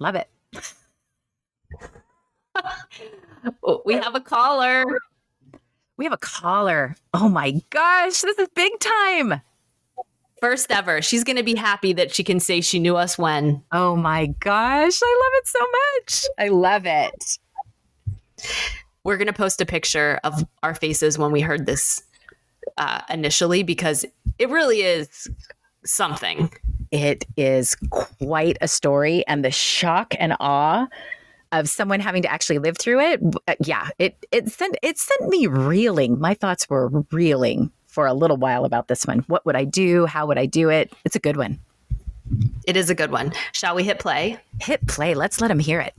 Love it. Oh, we have a caller. We have a caller. Oh my gosh, this is big time. First ever. She's going to be happy that she can say she knew us when. Oh my gosh, I love it so much. I love it. We're going to post a picture of our faces when we heard this uh, initially because it really is something. It is quite a story, and the shock and awe of someone having to actually live through it. uh, Yeah, it it sent it sent me reeling. My thoughts were reeling for a little while about this one. What would I do? How would I do it? It's a good one. It is a good one. Shall we hit play? Hit play. Let's let him hear it.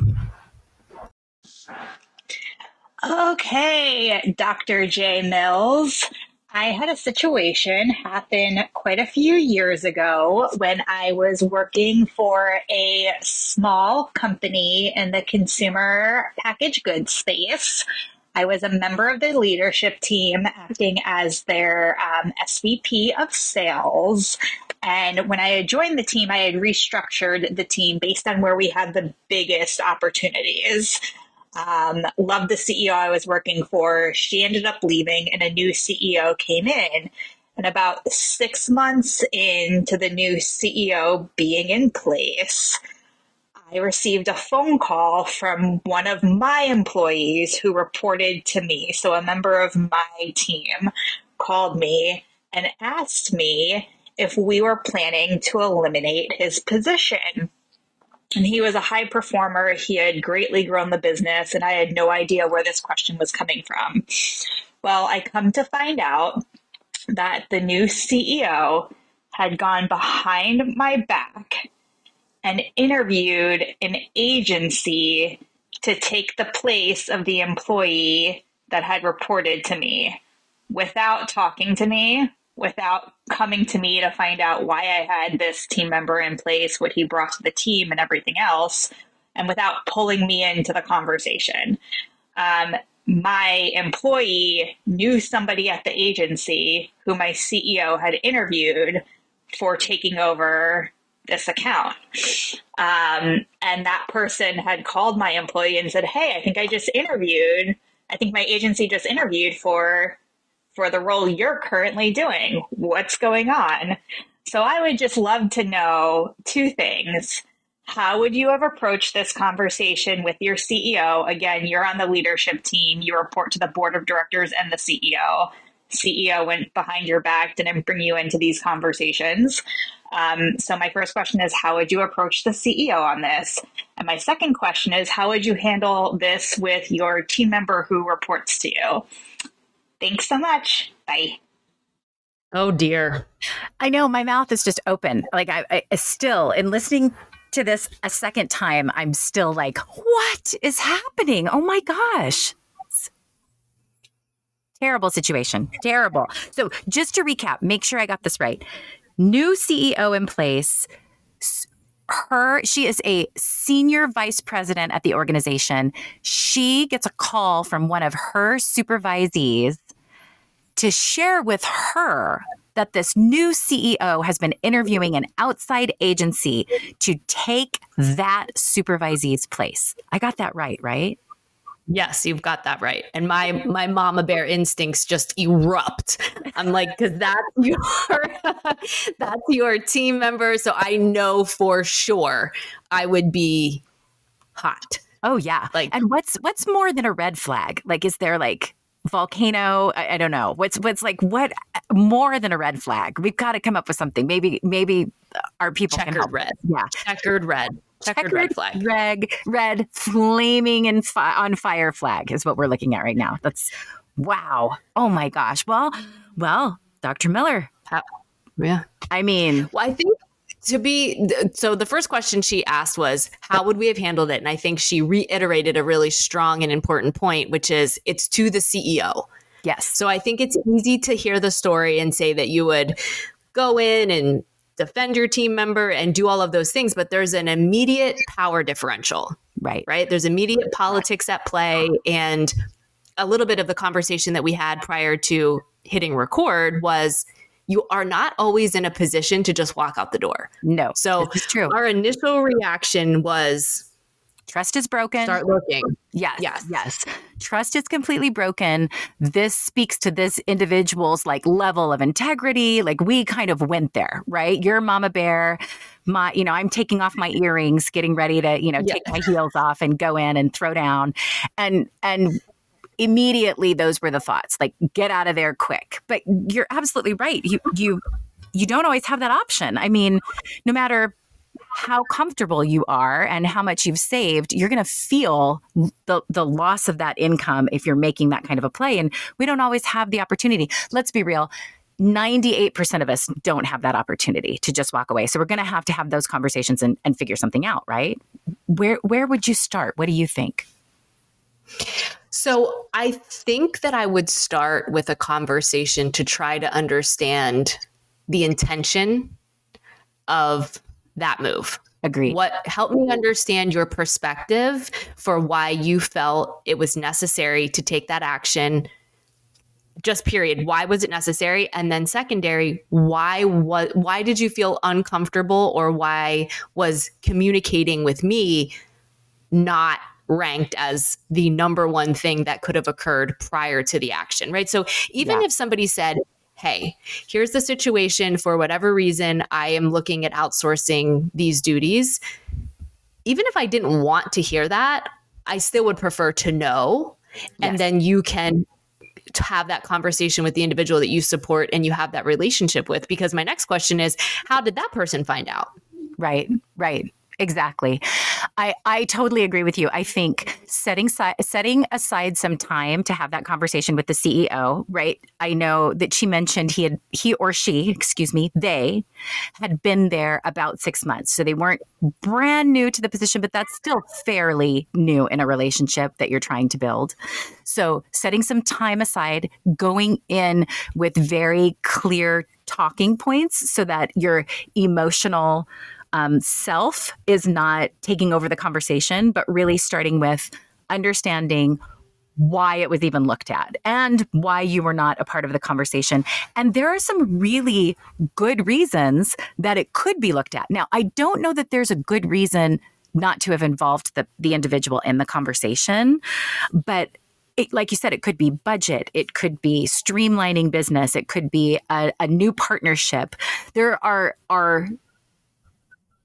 Okay, Dr. J. Mills. I had a situation happen quite a few years ago when I was working for a small company in the consumer packaged goods space. I was a member of the leadership team acting as their um, SVP of sales. And when I joined the team, I had restructured the team based on where we had the biggest opportunities. Um, loved the CEO I was working for. She ended up leaving, and a new CEO came in. And about six months into the new CEO being in place, I received a phone call from one of my employees who reported to me. So, a member of my team called me and asked me if we were planning to eliminate his position. And he was a high performer. He had greatly grown the business, and I had no idea where this question was coming from. Well, I come to find out that the new CEO had gone behind my back and interviewed an agency to take the place of the employee that had reported to me without talking to me, without coming to me to find out why I had this team member in place, what he brought to the team, and everything else, and without pulling me into the conversation. Um, my employee knew somebody at the agency who my CEO had interviewed for taking over this account. Um, and that person had called my employee and said, Hey, I think I just interviewed, I think my agency just interviewed for for the role you're currently doing. What's going on? So I would just love to know two things. How would you have approached this conversation with your CEO? Again, you're on the leadership team, you report to the board of directors and the CEO. CEO went behind your back, didn't bring you into these conversations. Um, so, my first question is How would you approach the CEO on this? And my second question is How would you handle this with your team member who reports to you? Thanks so much. Bye. Oh dear. I know my mouth is just open. Like I, I still in listening to this a second time, I'm still like, what is happening? Oh my gosh. Terrible situation. Terrible. So just to recap, make sure I got this right. New CEO in place. Her, she is a senior vice president at the organization. She gets a call from one of her supervisees to share with her that this new CEO has been interviewing an outside agency to take that supervisee's place. I got that right, right? Yes, you've got that right. And my my mama bear instincts just erupt. I'm like, because that's your that's your team member. So I know for sure I would be hot. Oh yeah. Like- and what's what's more than a red flag? Like is there like volcano? I, I don't know. What's what's like what more than a red flag? We've got to come up with something. Maybe maybe our people can Checkered help. red. Yeah. Checkered red. Checkered, red flag. Red, red, flaming and fi- on fire flag is what we're looking at right now. That's wow. Oh my gosh. Well, well, Dr. Miller. Yeah. I mean, Well, I think to be so the first question she asked was how would we have handled it and i think she reiterated a really strong and important point which is it's to the ceo yes. so i think it's easy to hear the story and say that you would go in and defend your team member and do all of those things but there's an immediate power differential Right. right there's immediate politics at play and a little bit of the conversation that we had prior to hitting record was you are not always in a position to just walk out the door. No. So it's true. Our initial reaction was trust is broken. Start looking. Yes. Yes. Yes. Trust is completely broken. This speaks to this individual's like level of integrity. Like we kind of went there, right? You're mama bear. My, you know, I'm taking off my earrings, getting ready to, you know, take my heels off and go in and throw down. And and immediately those were the thoughts like get out of there quick but you're absolutely right you you you don't always have that option i mean no matter how comfortable you are and how much you've saved you're going to feel the the loss of that income if you're making that kind of a play and we don't always have the opportunity let's be real 98% of us don't have that opportunity to just walk away. So we're going to have to have those conversations and, and figure something out, right? Where where would you start? What do you think? So I think that I would start with a conversation to try to understand the intention of that move. Agreed. What help me understand your perspective for why you felt it was necessary to take that action. Just period. Why was it necessary? And then secondary, why what why did you feel uncomfortable or why was communicating with me not ranked as the number one thing that could have occurred prior to the action, right? So even yeah. if somebody said, hey, here's the situation for whatever reason, I am looking at outsourcing these duties. Even if I didn't want to hear that, I still would prefer to know. Yes. And then you can have that conversation with the individual that you support and you have that relationship with. Because my next question is, how did that person find out? Right, right. Exactly. I, I totally agree with you. I think setting si- setting aside some time to have that conversation with the CEO, right? I know that she mentioned he had he or she, excuse me, they had been there about 6 months. So they weren't brand new to the position, but that's still fairly new in a relationship that you're trying to build. So setting some time aside, going in with very clear talking points so that your emotional um, self is not taking over the conversation, but really starting with understanding why it was even looked at and why you were not a part of the conversation. And there are some really good reasons that it could be looked at. Now, I don't know that there's a good reason not to have involved the, the individual in the conversation, but it, like you said, it could be budget, it could be streamlining business, it could be a, a new partnership. There are are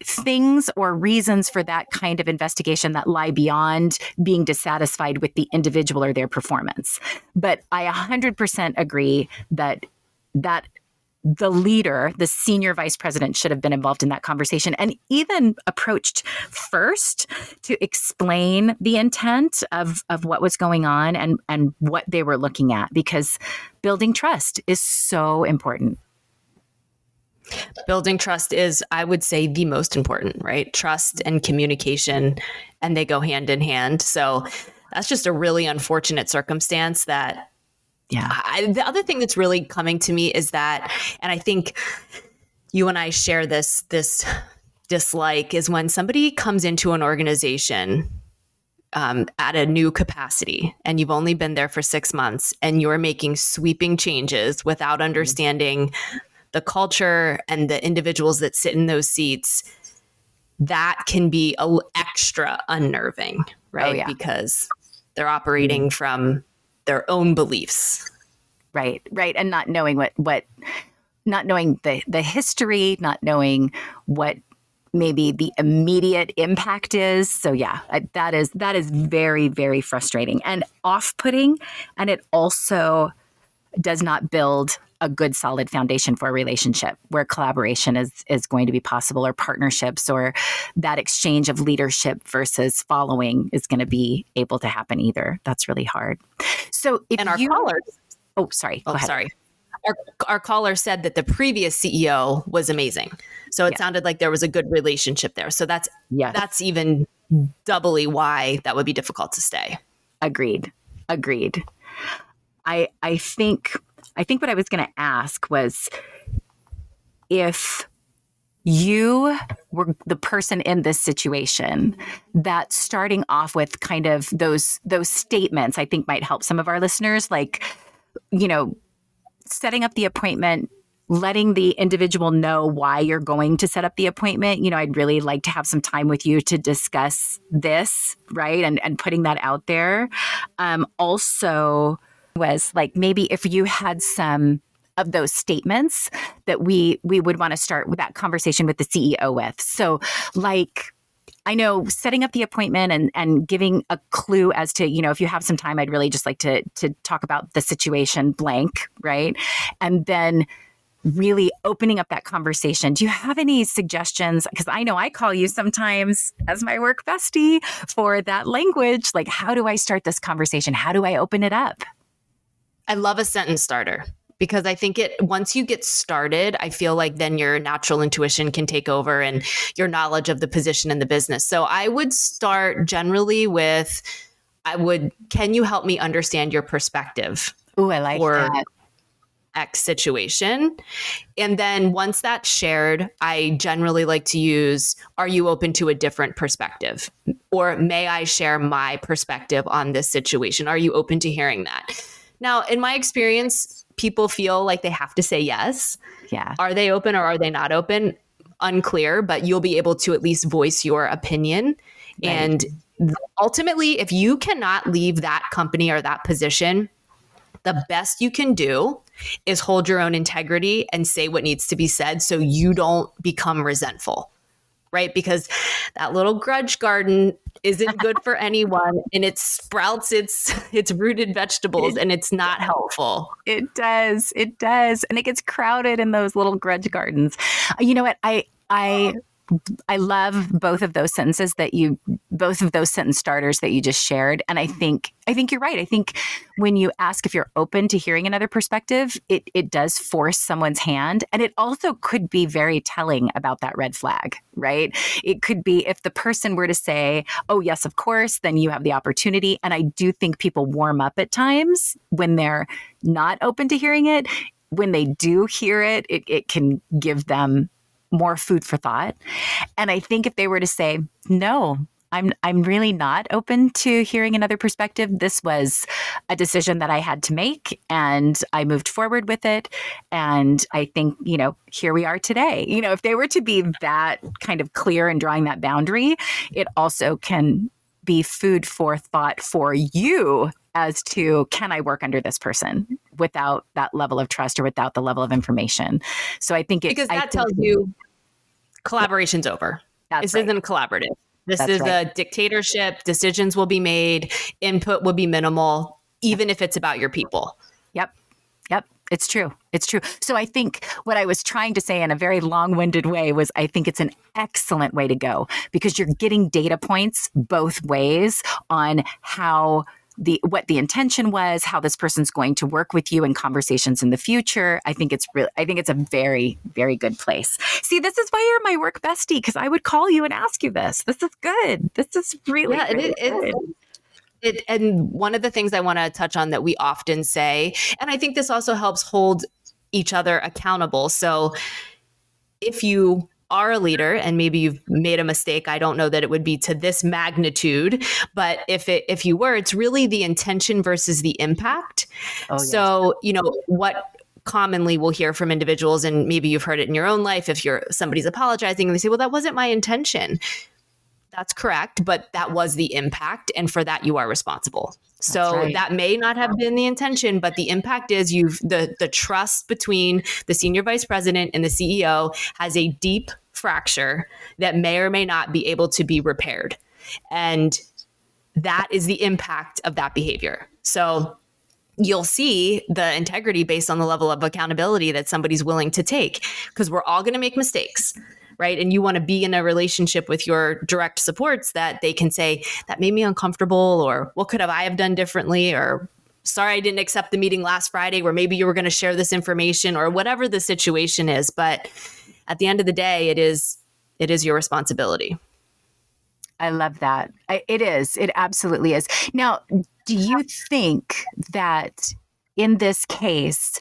things or reasons for that kind of investigation that lie beyond being dissatisfied with the individual or their performance. But I 100% agree that that the leader, the senior vice president, should have been involved in that conversation and even approached first to explain the intent of, of what was going on and, and what they were looking at because building trust is so important. Building trust is, I would say, the most important, right? Trust and communication, and they go hand in hand. So that's just a really unfortunate circumstance that yeah. I, the other thing that's really coming to me is that, and I think you and I share this this dislike is when somebody comes into an organization um, at a new capacity and you've only been there for six months and you're making sweeping changes without mm-hmm. understanding the culture and the individuals that sit in those seats, that can be a, extra unnerving, right? Oh, yeah. Because they're operating mm-hmm. from their own beliefs. Right, right. And not knowing what, what, not knowing the, the history, not knowing what maybe the immediate impact is. So yeah, that is that is very very frustrating and off-putting and it also does not build a good solid foundation for a relationship where collaboration is is going to be possible or partnerships or that exchange of leadership versus following is going to be able to happen either that's really hard so if and our you, callers oh sorry oh sorry our, our caller said that the previous CEO was amazing. So it yeah. sounded like there was a good relationship there. So that's yes. that's even doubly why that would be difficult to stay. Agreed. Agreed. I I think I think what I was going to ask was if you were the person in this situation that starting off with kind of those those statements I think might help some of our listeners like you know setting up the appointment letting the individual know why you're going to set up the appointment. You know, I'd really like to have some time with you to discuss this, right? And and putting that out there. Um, also was like maybe if you had some of those statements that we we would want to start with that conversation with the CEO with. So like I know setting up the appointment and and giving a clue as to, you know, if you have some time, I'd really just like to to talk about the situation blank, right? And then really opening up that conversation. Do you have any suggestions? Because I know I call you sometimes as my work bestie for that language. Like, how do I start this conversation? How do I open it up? I love a sentence starter because I think it once you get started, I feel like then your natural intuition can take over and your knowledge of the position in the business. So I would start generally with I would can you help me understand your perspective? Oh, I like or, that. X situation. And then once that's shared, I generally like to use Are you open to a different perspective? Or may I share my perspective on this situation? Are you open to hearing that? Now, in my experience, people feel like they have to say yes. Yeah. Are they open or are they not open? Unclear, but you'll be able to at least voice your opinion. Right. And ultimately, if you cannot leave that company or that position, the best you can do is hold your own integrity and say what needs to be said so you don't become resentful. Right? Because that little grudge garden isn't good for anyone and it sprouts its its rooted vegetables and it's not helpful. It does. It does. And it gets crowded in those little grudge gardens. You know what? I I I love both of those sentences that you both of those sentence starters that you just shared and I think I think you're right. I think when you ask if you're open to hearing another perspective, it it does force someone's hand and it also could be very telling about that red flag, right? It could be if the person were to say, "Oh, yes, of course," then you have the opportunity and I do think people warm up at times when they're not open to hearing it when they do hear it, it, it can give them more food for thought. And I think if they were to say, no, I'm I'm really not open to hearing another perspective. This was a decision that I had to make and I moved forward with it and I think, you know, here we are today. You know, if they were to be that kind of clear and drawing that boundary, it also can be food for thought for you as to can I work under this person without that level of trust or without the level of information. So I think it because that I tells you collaboration's over. This right. isn't collaborative. This That's is right. a dictatorship. Decisions will be made, input will be minimal, even if it's about your people. Yep. Yep. It's true. It's true. So I think what I was trying to say in a very long winded way was I think it's an excellent way to go because you're getting data points both ways on how the what the intention was, how this person's going to work with you in conversations in the future. I think it's really I think it's a very very good place. See, this is why you're my work bestie because I would call you and ask you this. This is good. This is really, yeah, really it. It, and one of the things I want to touch on that we often say, and I think this also helps hold each other accountable. So if you are a leader and maybe you've made a mistake i don't know that it would be to this magnitude but if it if you were it's really the intention versus the impact oh, yes. so you know what commonly we'll hear from individuals and maybe you've heard it in your own life if you're somebody's apologizing and they say well that wasn't my intention that's correct but that was the impact and for that you are responsible so right. that may not have been the intention, but the impact is you've the the trust between the senior vice president and the CEO has a deep fracture that may or may not be able to be repaired. And that is the impact of that behavior. So you'll see the integrity based on the level of accountability that somebody's willing to take because we're all going to make mistakes right and you want to be in a relationship with your direct supports that they can say that made me uncomfortable or what could have i have done differently or sorry i didn't accept the meeting last friday where maybe you were going to share this information or whatever the situation is but at the end of the day it is it is your responsibility I love that. I, it is. It absolutely is. Now, do you think that in this case,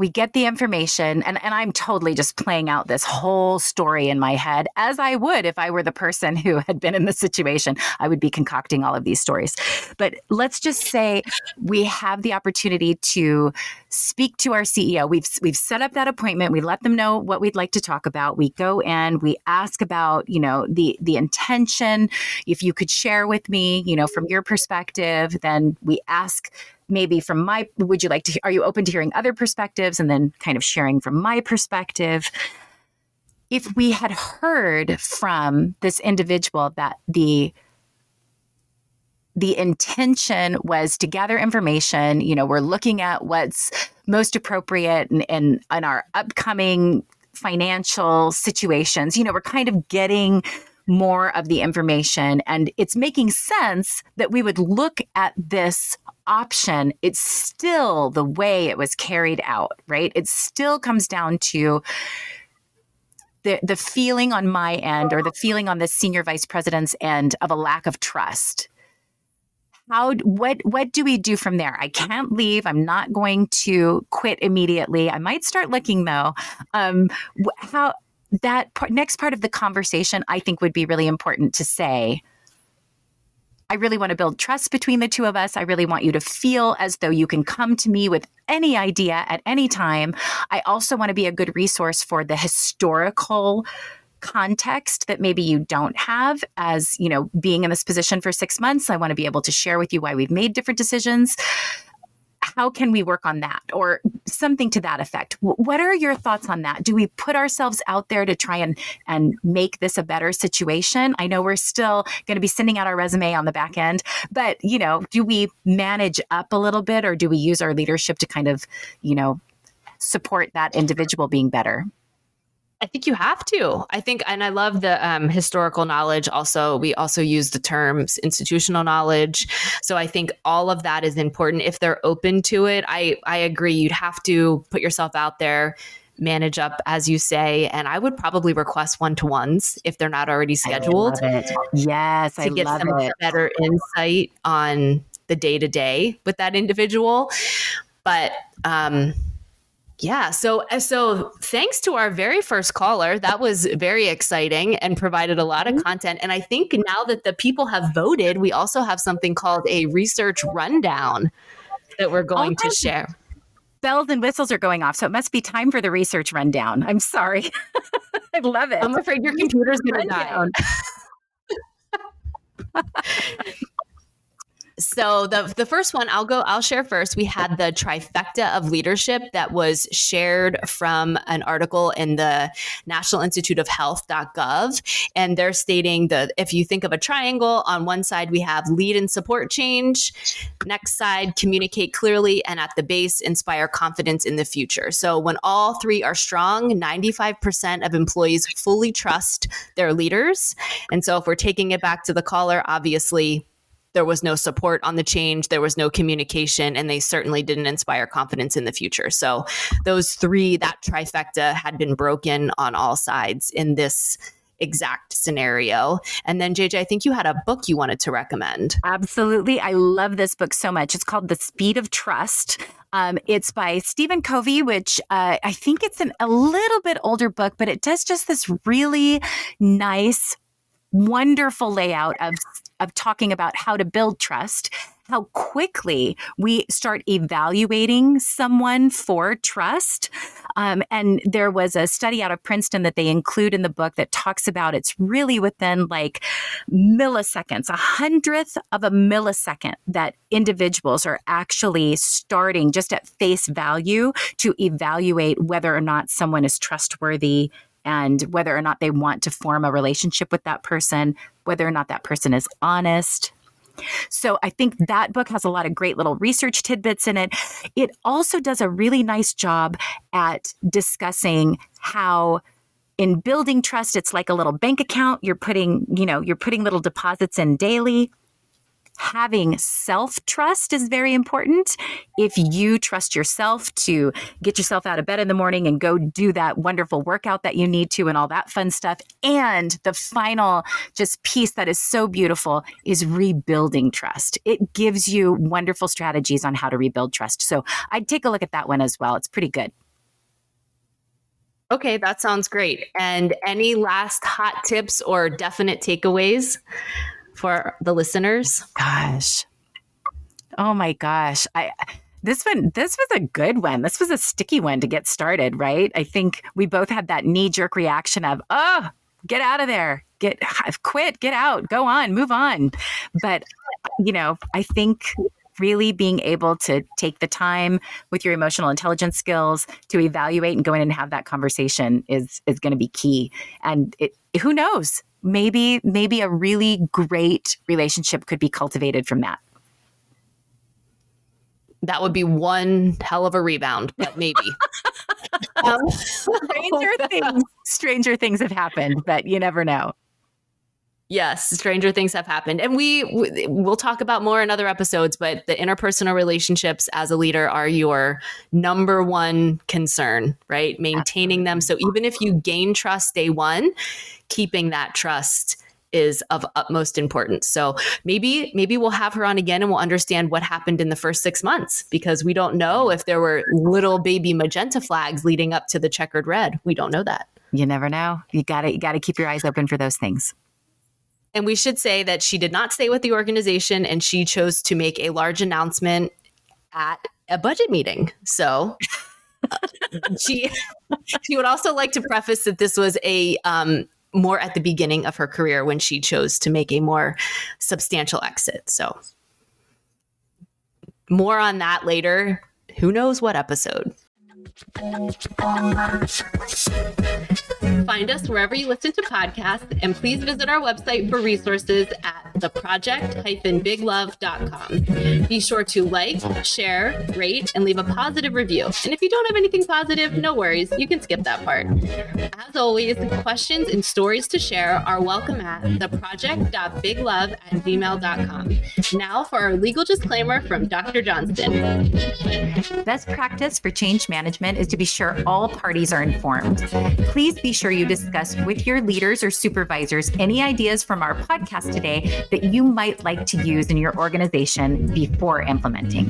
we get the information and, and i'm totally just playing out this whole story in my head as i would if i were the person who had been in the situation i would be concocting all of these stories but let's just say we have the opportunity to speak to our CEO. We've we've set up that appointment. We let them know what we'd like to talk about. We go in, we ask about, you know, the the intention. If you could share with me, you know, from your perspective, then we ask maybe from my would you like to are you open to hearing other perspectives and then kind of sharing from my perspective if we had heard from this individual that the the intention was to gather information. You know, we're looking at what's most appropriate in, in, in our upcoming financial situations. You know, we're kind of getting more of the information and it's making sense that we would look at this option it's still the way it was carried out right? It still comes down to the the feeling on my end or the feeling on the senior vice president's end of a lack of trust. How what what do we do from there? I can't leave. I'm not going to quit immediately. I might start looking though. Um how that part, next part of the conversation i think would be really important to say I really want to build trust between the two of us. I really want you to feel as though you can come to me with any idea at any time. I also want to be a good resource for the historical context that maybe you don't have as you know being in this position for six months i want to be able to share with you why we've made different decisions how can we work on that or something to that effect? What are your thoughts on that? Do we put ourselves out there to try and and make this a better situation? I know we're still going to be sending out our resume on the back end but you know do we manage up a little bit or do we use our leadership to kind of you know support that individual being better I think you have to. I think, and I love the um, historical knowledge. Also, we also use the terms institutional knowledge. So I think all of that is important. If they're open to it, I I agree. You'd have to put yourself out there, manage up, as you say, and I would probably request one to ones if they're not already scheduled. Yes, to I get love some it. better insight on the day to day with that individual. But um, yeah. So, uh, so thanks to our very first caller, that was very exciting and provided a lot of Mm-hmm. content. And I think now that the people have voted, we also have something called a research rundown that we're going to share. Bells and whistles are going off, so it must be time for the research rundown. I'm sorry. I love it. I'm afraid your computer's going to die. So the the first one I'll go I'll share first. We had the trifecta of leadership that was shared from an article in the National Institute of Health.gov and they're stating that if you think of a triangle on one side we have lead and support change, next side communicate clearly and at the base inspire confidence in the future. So when all three are strong, 95% of employees fully trust their leaders. And so if we're taking it back to the caller, obviously there was no support on the change, there was no communication, and they certainly didn't inspire confidence in the future. So, those three, that trifecta had been broken on all sides in this exact scenario. And then, JJ, I think you had a book you wanted to recommend. Absolutely. I love this book so much. It's called The Speed of Trust. Um, it's by Stephen Covey, which uh, I think it's an, a little bit older book, but it does just this really nice, wonderful layout of of talking about how to build trust, how quickly we start evaluating someone for trust. Um, and there was a study out of Princeton that they include in the book that talks about it's really within like milliseconds, a hundredth of a millisecond that individuals are actually starting just at face value to evaluate whether or not someone is trustworthy and whether or not they want to form a relationship with that person, whether or not that person is honest. So I think that book has a lot of great little research tidbits in it. It also does a really nice job at discussing how in building trust it's like a little bank account you're putting, you know, you're putting little deposits in daily having self trust is very important. If you trust yourself to get yourself out of bed in the morning and go do that wonderful workout that you need to and all that fun stuff. And the final just piece that is so beautiful is rebuilding trust. It gives you wonderful strategies on how to rebuild trust. So I'd take a look at that one as well. It's pretty good. Okay, that sounds great. And any last hot tips or definite takeaways for the listeners? Gosh. Oh my gosh. I This one, this was a good one. This was a sticky one to get started, right? I think we both had that knee jerk reaction of, oh, get out of there, get quit, get out, go on, move on. But, you know, I think really being able to take the time with your emotional intelligence skills to evaluate and go in and have that conversation is is going to be key and it who knows maybe maybe a really great relationship could be cultivated from that that would be one hell of a rebound, but maybe. um, stranger things, stranger things have happened, but you never know. Yes, stranger things have happened. And we we'll talk about more in other episodes, but the interpersonal relationships as a leader are your number one concern, right? Maintaining them. So even if you gain trust day 1, keeping that trust is of utmost importance. So maybe maybe we'll have her on again and we'll understand what happened in the first 6 months because we don't know if there were little baby magenta flags leading up to the checkered red. We don't know that. You never know. You got to you got to keep your eyes open for those things. And we should say that she did not stay with the organization and she chose to make a large announcement at a budget meeting. So uh, she she would also like to preface that this was a um, more at the beginning of her career when she chose to make a more substantial exit. So, more on that later. Who knows what episode? Find us wherever you listen to podcasts, and please visit our website for resources at theproject-biglove.com. Be sure to like, share, rate, and leave a positive review. And if you don't have anything positive, no worries, you can skip that part. As always, questions and stories to share are welcome at theproject.biglove at gmail.com. Now for our legal disclaimer from Dr. Johnston. Best practice for change management is to be sure all parties are informed. Please be sure you discuss with your leaders or supervisors any ideas from our podcast today that you might like to use in your organization before implementing.